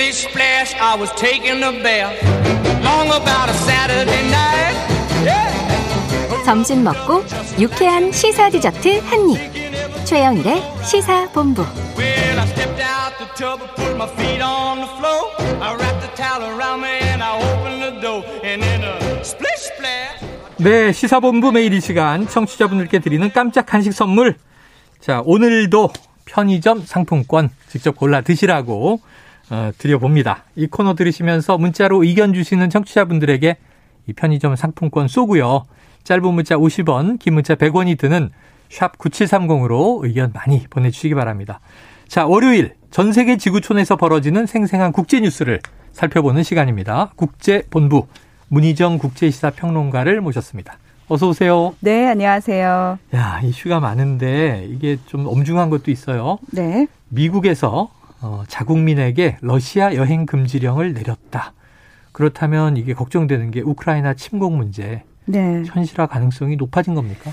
Splish splash, I was taking a bath. Long about a Saturday night. Yeah. 점심 먹고 유쾌한 시사 디저트 한 입. 최영일의 시사 본부. Well, I stepped out the tub and put my feet on the floor. I wrapped the towel around me and I opened the door. And in a splish splash. 네, 시사본부 매일 이 시간 청취자분들께 드리는 깜짝 간식 선물. 자, 오늘도 편의점 상품권 직접 골라 드시라고 어, 드려봅니다. 이 코너 들으시면서 문자로 의견 주시는 청취자분들에게 이 편의점 상품권 쏘고요. 짧은 문자 50원, 긴 문자 100원이 드는 샵 9730으로 의견 많이 보내주시기 바랍니다. 자, 월요일 전 세계 지구촌에서 벌어지는 생생한 국제 뉴스를 살펴보는 시간입니다. 국제본부 문희정 국제시사 평론가를 모셨습니다. 어서 오세요. 네, 안녕하세요. 야, 이슈가 많은데 이게 좀 엄중한 것도 있어요. 네. 미국에서 어, 자국민에게 러시아 여행 금지령을 내렸다. 그렇다면 이게 걱정되는 게 우크라이나 침공 문제 네. 현실화 가능성이 높아진 겁니까?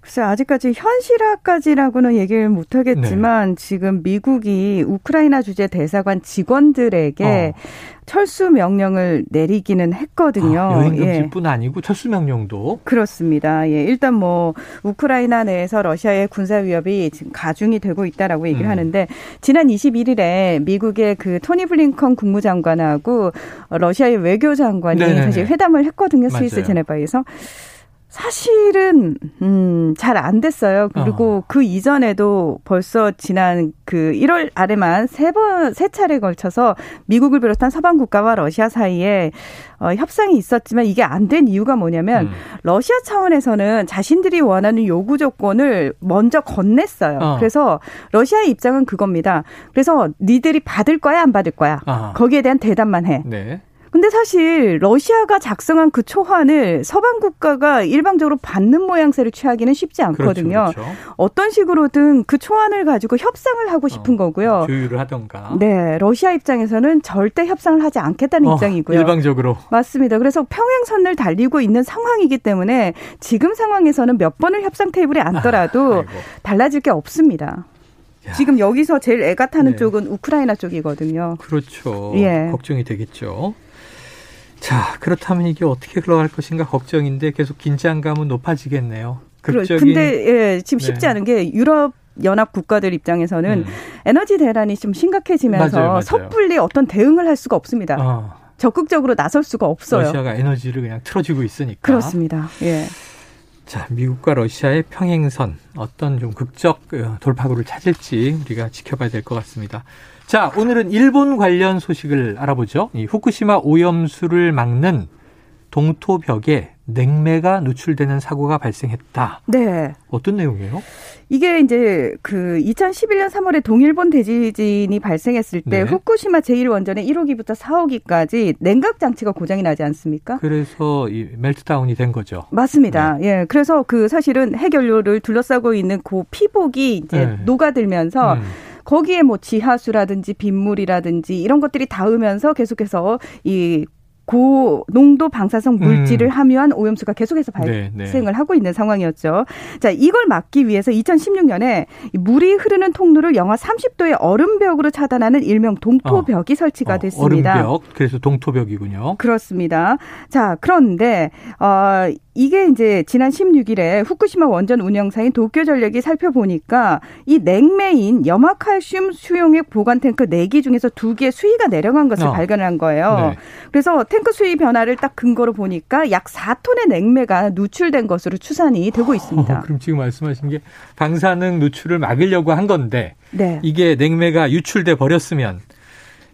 글쎄 아직까지 현실화까지라고는 얘기를 못 하겠지만 네. 지금 미국이 우크라이나 주재 대사관 직원들에게 어. 철수 명령을 내리기는 했거든요. 아, 여행 금지뿐 예. 아니고 철수 명령도 그렇습니다. 예, 일단 뭐 우크라이나 내에서 러시아의 군사 위협이 지금 가중이 되고 있다라고 얘기를 음. 하는데 지난 21일에 미국의 그 토니 블링컨 국무장관하고 러시아의 외교장관이 네네네. 사실 회담을 했거든요. 스위스 맞아요. 제네바에서. 사실은 음 잘 안 됐어요. 그리고 어. 그 이전에도 벌써 지난 그 1월 아래만 세 번 세 차례 걸쳐서 미국을 비롯한 서방 국가와 러시아 사이에 어, 협상이 있었지만 이게 안 된 이유가 뭐냐면 음. 러시아 차원에서는 자신들이 원하는 요구 조건을 먼저 건넸어요. 어. 그래서 러시아의 입장은 그겁니다. 그래서 니들이 받을 거야 안 받을 거야. 어. 거기에 대한 대답만 해. 네. 근데 사실 러시아가 작성한 그 초안을 서방 국가가 일방적으로 받는 모양새를 취하기는 쉽지 않거든요. 그렇죠, 그렇죠. 어떤 식으로든 그 초안을 가지고 협상을 하고 싶은 어, 거고요. 조율을 하던가. 네, 러시아 입장에서는 절대 협상을 하지 않겠다는 어, 입장이고요. 일방적으로. 맞습니다. 그래서 평행선을 달리고 있는 상황이기 때문에 지금 상황에서는 몇 번을 협상 테이블에 앉더라도 아, 달라질 게 없습니다. 야. 지금 여기서 제일 애가 타는 네. 쪽은 우크라이나 쪽이거든요. 그렇죠. 예. 걱정이 되겠죠. 자, 그렇다면 이게 어떻게 흘러갈 것인가 걱정인데 계속 긴장감은 높아지겠네요. 극적인. 근데 예, 지금 쉽지 네. 않은 게 유럽 연합 국가들 입장에서는 음. 에너지 대란이 좀 심각해지면서 맞아요, 맞아요. 섣불리 어떤 대응을 할 수가 없습니다. 어. 적극적으로 나설 수가 없어요. 러시아가 에너지를 그냥 틀어주고 있으니까. 그렇습니다. 예. 자, 미국과 러시아의 평행선 어떤 좀 극적 어, 돌파구를 찾을지 우리가 지켜봐야 될 것 같습니다. 자, 오늘은 일본 관련 소식을 알아보죠. 이 후쿠시마 오염수를 막는 동토벽에 냉매가 누출되는 사고가 발생했다. 네. 어떤 내용이에요? 이게 이제 그 2011년 3월에 동일본 대지진이 발생했을 때 네. 후쿠시마 제1원전의 1호기부터 4호기까지 냉각 장치가 고장이 나지 않습니까? 그래서 이 멜트다운이 된 거죠. 맞습니다. 네. 예. 그래서 그 사실은 해결료를 둘러싸고 있는 그 피복이 이제 네. 녹아들면서 음. 거기에 뭐 지하수라든지 빗물이라든지 이런 것들이 닿으면서 계속해서 이 고 농도 방사성 물질을 음. 함유한 오염수가 계속해서 발생을 네, 네. 하고 있는 상황이었죠. 자, 이걸 막기 위해서 2016년에 물이 흐르는 통로를 영하 30도의 얼음벽으로 차단하는 일명 동토벽이 어. 설치가 됐습니다. 얼음벽, 그래서 동토벽이군요. 그렇습니다. 자, 그런데 어 이게 이제 지난 16일에 후쿠시마 원전 운영사인 도쿄전력이 살펴보니까 이 냉매인 염화칼슘 수용액 보관 탱크 4기 중에서 2개의 수위가 내려간 것을 어. 발견한 거예요. 네. 그래서 탱크 수위 변화를 딱 근거로 보니까 약 4톤의 냉매가 누출된 것으로 추산이 되고 있습니다. 어, 그럼 지금 말씀하신 게 방사능 누출을 막으려고 한 건데 네. 이게 냉매가 유출돼 버렸으면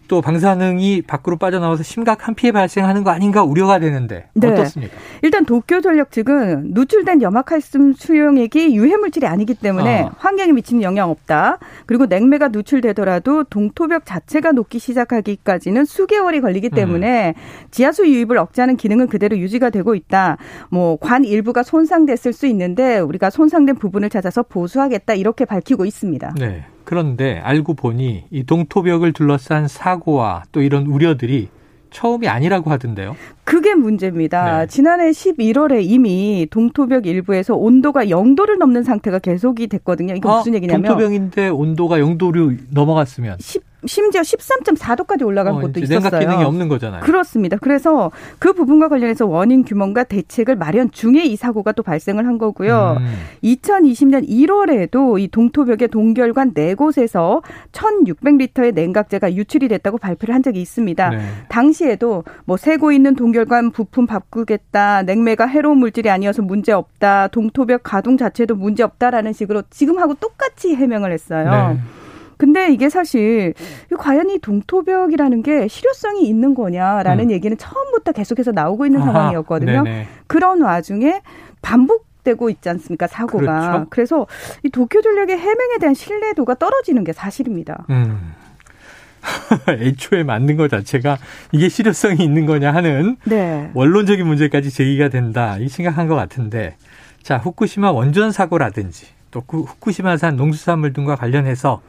또 방사능이 밖으로 빠져나와서 심각한 피해 발생하는 거 아닌가 우려가 되는데 네. 어떻습니까? 일단 도쿄 전력 측은 누출된 염화칼슘 수용액이 유해 물질이 아니기 때문에 어. 환경에 미치는 영향 없다. 그리고 냉매가 누출되더라도 동토벽 자체가 녹기 시작하기까지는 수개월이 걸리기 때문에 음. 지하수 유입을 억제하는 기능은 그대로 유지가 되고 있다. 뭐 관 일부가 손상됐을 수 있는데 우리가 손상된 부분을 찾아서 보수하겠다 이렇게 밝히고 있습니다. 네. 그런데 알고 보니 이 동토벽을 둘러싼 사고와 또 이런 우려들이 처음이 아니라고 하던데요. 그게 문제입니다. 네. 지난해 11월에 이미 동토벽 일부에서 온도가 0도를 넘는 상태가 계속이 됐거든요. 이게 아, 무슨 얘기냐면 동토병인데 온도가 0도로 넘어갔으면 10, 심지어 13.4도까지 올라간 어, 이제 있었어요. 냉각 기능이 없는 거잖아요. 그렇습니다. 그래서 그 부분과 관련해서 원인 규명과 대책을 마련 중에 이 사고가 또 발생을 한 거고요. 음. 2020년 1월에도 이 동토벽의 동결관 네 곳에서 1,600리터의 냉각제가 유출이 됐다고 발표를 한 적이 있습니다. 네. 당시에도 뭐 새고 있는 동결 관 부품 바꾸겠다, 냉매가 해로운 물질이 아니어서 문제 없다, 동토벽 가동 자체도 문제 없다라는 식으로 지금하고 똑같이 해명을 했어요. 네. 근데 이게 사실 이 과연 이 동토벽이라는 게 실효성이 있는 거냐라는 음. 얘기는 처음부터 계속해서 나오고 있는 아하, 상황이었거든요. 네네. 그런 와중에 반복 되고 있지 않습니까 사고가. 그렇죠. 그래서이 도쿄 전력의 해명에 대한 신뢰도가 떨어지는 게 사실입니다. 음. 애초에 만든 것 자체가 이게 실효성이 있는 거냐 하는 네. 원론적인 문제까지 제기가 된다. 이 심각한 것 같은데. 자, 후쿠시마 원전 사고라든지 또그 후쿠시마산 농수산물 등과 관련해서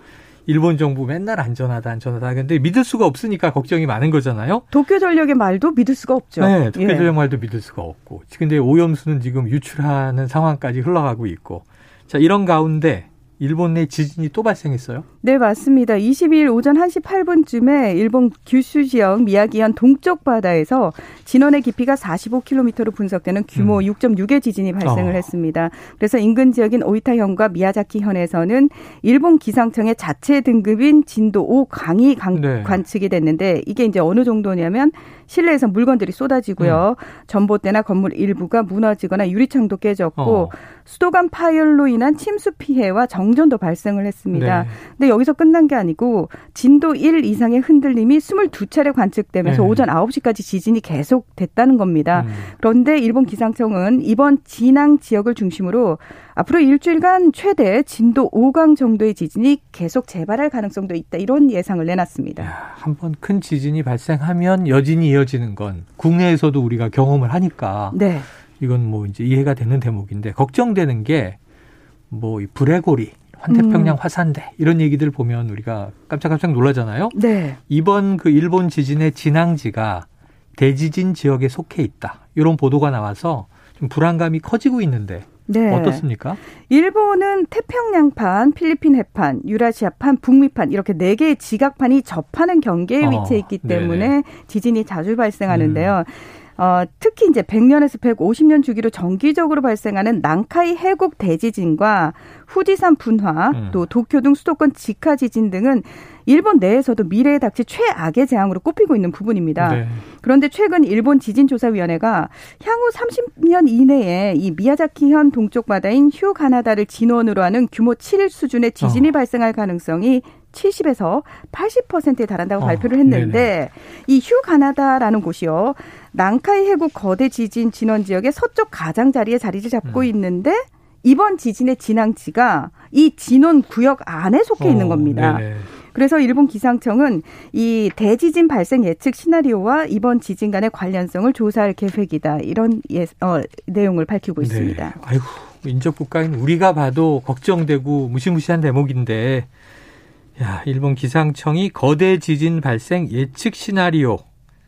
일본 정부 맨날 안전하다 안전하다 근데 믿을 수가 없으니까 걱정이 많은 거잖아요. 도쿄 전력의 말도 믿을 수가 없죠. 네, 예. 특별전력 말도 믿을 수가 없고. 근데 오염수는 지금 유출하는 상황까지 흘러가고 있고. 자, 이런 가운데 일본 내 지진이 또 발생했어요. 네, 맞습니다. 22일 오전 1시 8분쯤에 일본 규슈 지역 미야기현 동쪽 바다에서 진원의 깊이가 45km로 분석되는 규모 음. 6.6의 지진이 발생을 어. 했습니다. 그래서 인근 지역인 오이타현과 미야자키현에서는 일본 기상청의 자체 등급인 진도 5 강이 강- 네. 관측이 됐는데 이게 이제 어느 정도냐면 실내에서 물건들이 쏟아지고요. 음. 전봇대나 건물 일부가 무너지거나 유리창도 깨졌고 어. 수도관 파열로 인한 침수 피해와 정전도 발생을 했습니다. 네. 근데 여기서 끝난 게 아니고 진도 1 이상의 흔들림이 22차례 관측되면서 네. 오전 9시까지 지진이 계속 됐다는 겁니다. 음. 그런데 일본 기상청은 이번 진앙 지역을 중심으로 앞으로 일주일간 최대 진도 5강 정도의 지진이 계속 재발할 가능성도 있다. 이런 예상을 내놨습니다. 야, 한번 큰 지진이 발생하면 여진이 이어지는 건 국내에서도 우리가 경험을 하니까 네. 이건 뭐 이제 이해가 되는 대목인데 걱정되는 게 뭐 이 불해고리, 환태평양 음. 화산대 이런 얘기들 보면 우리가 깜짝깜짝 놀라잖아요. 네. 이번 그 일본 지진의 진앙지가 대지진 지역에 속해 있다. 이런 보도가 나와서 좀 불안감이 커지고 있는데 네. 어떻습니까? 일본은 태평양판, 필리핀 해판, 유라시아판, 북미판 이렇게 네 개의 지각판이 접하는 경계에 어, 위치해 있기 네네. 음. 때문에 지진이 자주 발생하는데요. 어, 특히 이제 100년에서 150년 주기로 정기적으로 발생하는 난카이 해곡 대지진과 후지산 분화, 음. 또 도쿄 등 수도권 직하 지진 등은 일본 내에서도 미래에 닥칠 최악의 재앙으로 꼽히고 있는 부분입니다. 네. 그런데 최근 일본 지진조사위원회가 향후 30년 이내에 이 미야자키현 동쪽 바다인 휴 가나다를 진원으로 하는 규모 7 수준의 지진이 어. 발생할 가능성이 70에서 80%에 달한다고 어, 발표를 했는데 이 휴 가나다라는 곳이요. 난카이 해국 거대 지진 진원 지역의 서쪽 가장자리에 자리를 잡고 음. 있는데 이번 지진의 진앙지가 이 진원 구역 안에 속해 있는 어, 겁니다. 네네. 그래서 일본 기상청은 이 대지진 발생 예측 시나리오와 이번 지진 간의 관련성을 조사할 계획이다. 이런 예, 어, 내용을 밝히고 있습니다. 네. 아이고, 인접 국가인 우리가 봐도 걱정되고 무시무시한 대목인데, 야, 일본 기상청이 거대 지진 발생 예측 시나리오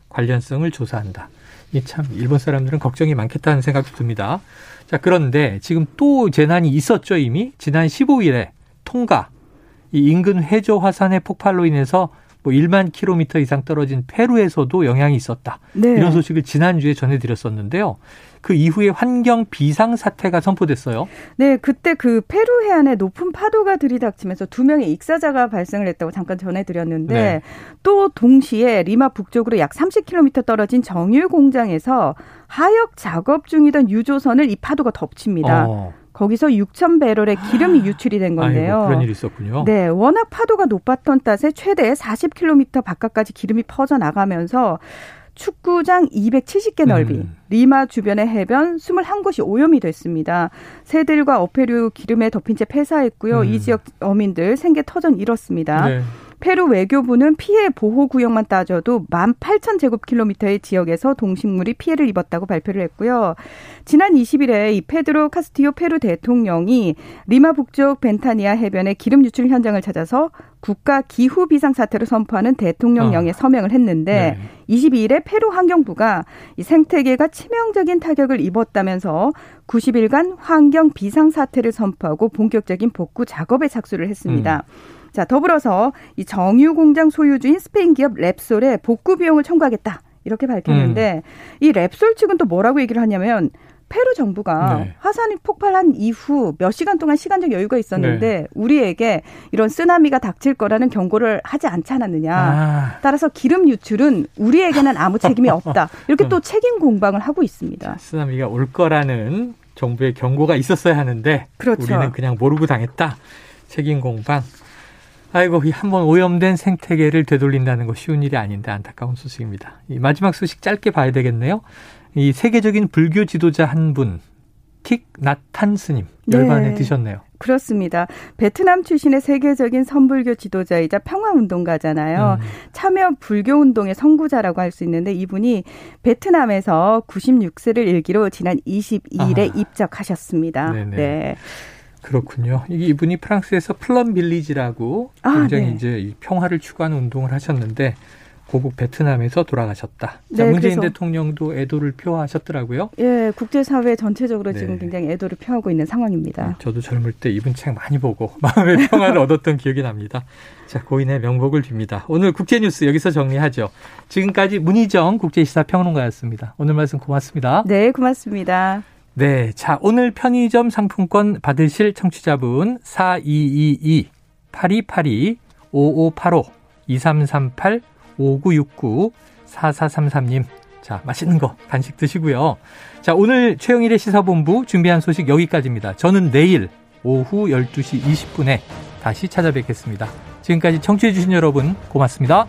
관련성을 조사한다. 이 참 일본 사람들은 걱정이 많겠다는 생각도 듭니다. 자, 그런데 지금 또 재난이 있었죠, 이미. 지난 15일에 통가 이 인근 회조 화산의 폭발로 인해서 뭐 1만 킬로미터 이상 떨어진 페루에서도 영향이 있었다. 네. 이런 소식을 지난주에 전해드렸었는데요. 그 이후에 환경 비상 사태가 선포됐어요. 네, 그때 그 페루 해안에 높은 파도가 들이닥치면서 두 명의 익사자가 발생을 했다고 잠깐 전해드렸는데 네. 또 동시에 리마 북쪽으로 약 30km 떨어진 정유 공장에서 하역 작업 중이던 유조선을 이 파도가 덮칩니다. 어, 거기서 6천 배럴의 기름이 유출이 된 건데요. 아이고, 그런 일이 있었군요. 네, 워낙 파도가 높았던 탓에 최대 40km 바깥까지 기름이 퍼져 나가면서 축구장 270개 넓이, 음. 리마 주변의 해변 21곳이 오염이 됐습니다. 새들과 어패류 기름에 덮인 채 폐사했고요. 음. 이 지역 어민들 생계 터전 잃었습니다. 네. 페루 외교부는 피해 보호 구역만 따져도 18,000제곱킬로미터의 지역에서 동식물이 피해를 입었다고 발표를 했고요. 지난 20일에 이 페드로 카스티요 페루 대통령이 리마 북쪽 벤타니아 해변의 기름 유출 현장을 찾아서 국가 기후 비상 사태를 선포하는 대통령령에 어. 서명을 했는데 네. 22일에 페루 환경부가 이 생태계가 치명적인 타격을 입었다면서 90일간 환경 비상 사태를 선포하고 본격적인 복구 작업에 착수를 했습니다. 음. 자, 더불어서 이 정유 공장 소유주인 스페인 기업 랩솔에 복구 비용을 청구하겠다. 이렇게 밝혔는데 음. 이 랩솔 측은 또 뭐라고 얘기를 하냐면 페루 정부가 네. 화산이 폭발한 이후 몇 시간 동안 시간적 여유가 있었는데 네. 우리에게 이런 쓰나미가 닥칠 거라는 경고를 하지 않지 않았느냐. 아. 따라서 기름 유출은 우리에게는 아무 책임이 없다. 이렇게 또 책임 공방을 하고 있습니다. 쓰나미가 올 거라는 정부의 경고가 있었어야 하는데 그렇죠. 우리는 그냥 모르고 당했다. 책임 공방. 아이고, 이한번 오염된 생태계를 되돌린다는 거 쉬운 일이 아닌데 안타까운 소식입니다. 이 마지막 소식 짧게 봐야 되겠네요. 이 세계적인 불교 지도자 한 분, 틱 나탄 스님 열반에 네. 드셨네요. 그렇습니다. 베트남 출신의 세계적인 선불교 지도자이자 평화운동가잖아요. 음. 참여 불교 운동의 선구자라고 할 수 있는데 이분이 베트남에서 96세를 일기로 지난 22일에 아. 입적하셨습니다. 네네. 네. 그렇군요. 이분이 프랑스에서 플럼 빌리지라고 아, 굉장히 네. 이제 평화를 추구하는 운동을 하셨는데 고국 베트남에서 돌아가셨다. 네, 자, 문재인 대통령도 애도를 표하셨더라고요. 예, 국제사회 전체적으로 네. 지금 굉장히 애도를 표하고 있는 상황입니다. 네, 저도 젊을 때 이분 책 많이 보고 마음의 평화를 얻었던 기억이 납니다. 자, 고인의 명복을 빕니다. 오늘 국제뉴스 여기서 정리하죠. 지금까지 문희정 국제시사평론가였습니다. 오늘 말씀 고맙습니다. 네, 고맙습니다. 네. 자, 오늘 편의점 상품권 받으실 청취자분 4222 8282 5585 2338 5969 4433님. 자, 맛있는 거 간식 드시고요. 자, 오늘 최영일의 시사본부 준비한 소식 여기까지입니다. 저는 내일 오후 12시 20분에 다시 찾아뵙겠습니다. 지금까지 청취해주신 여러분 고맙습니다.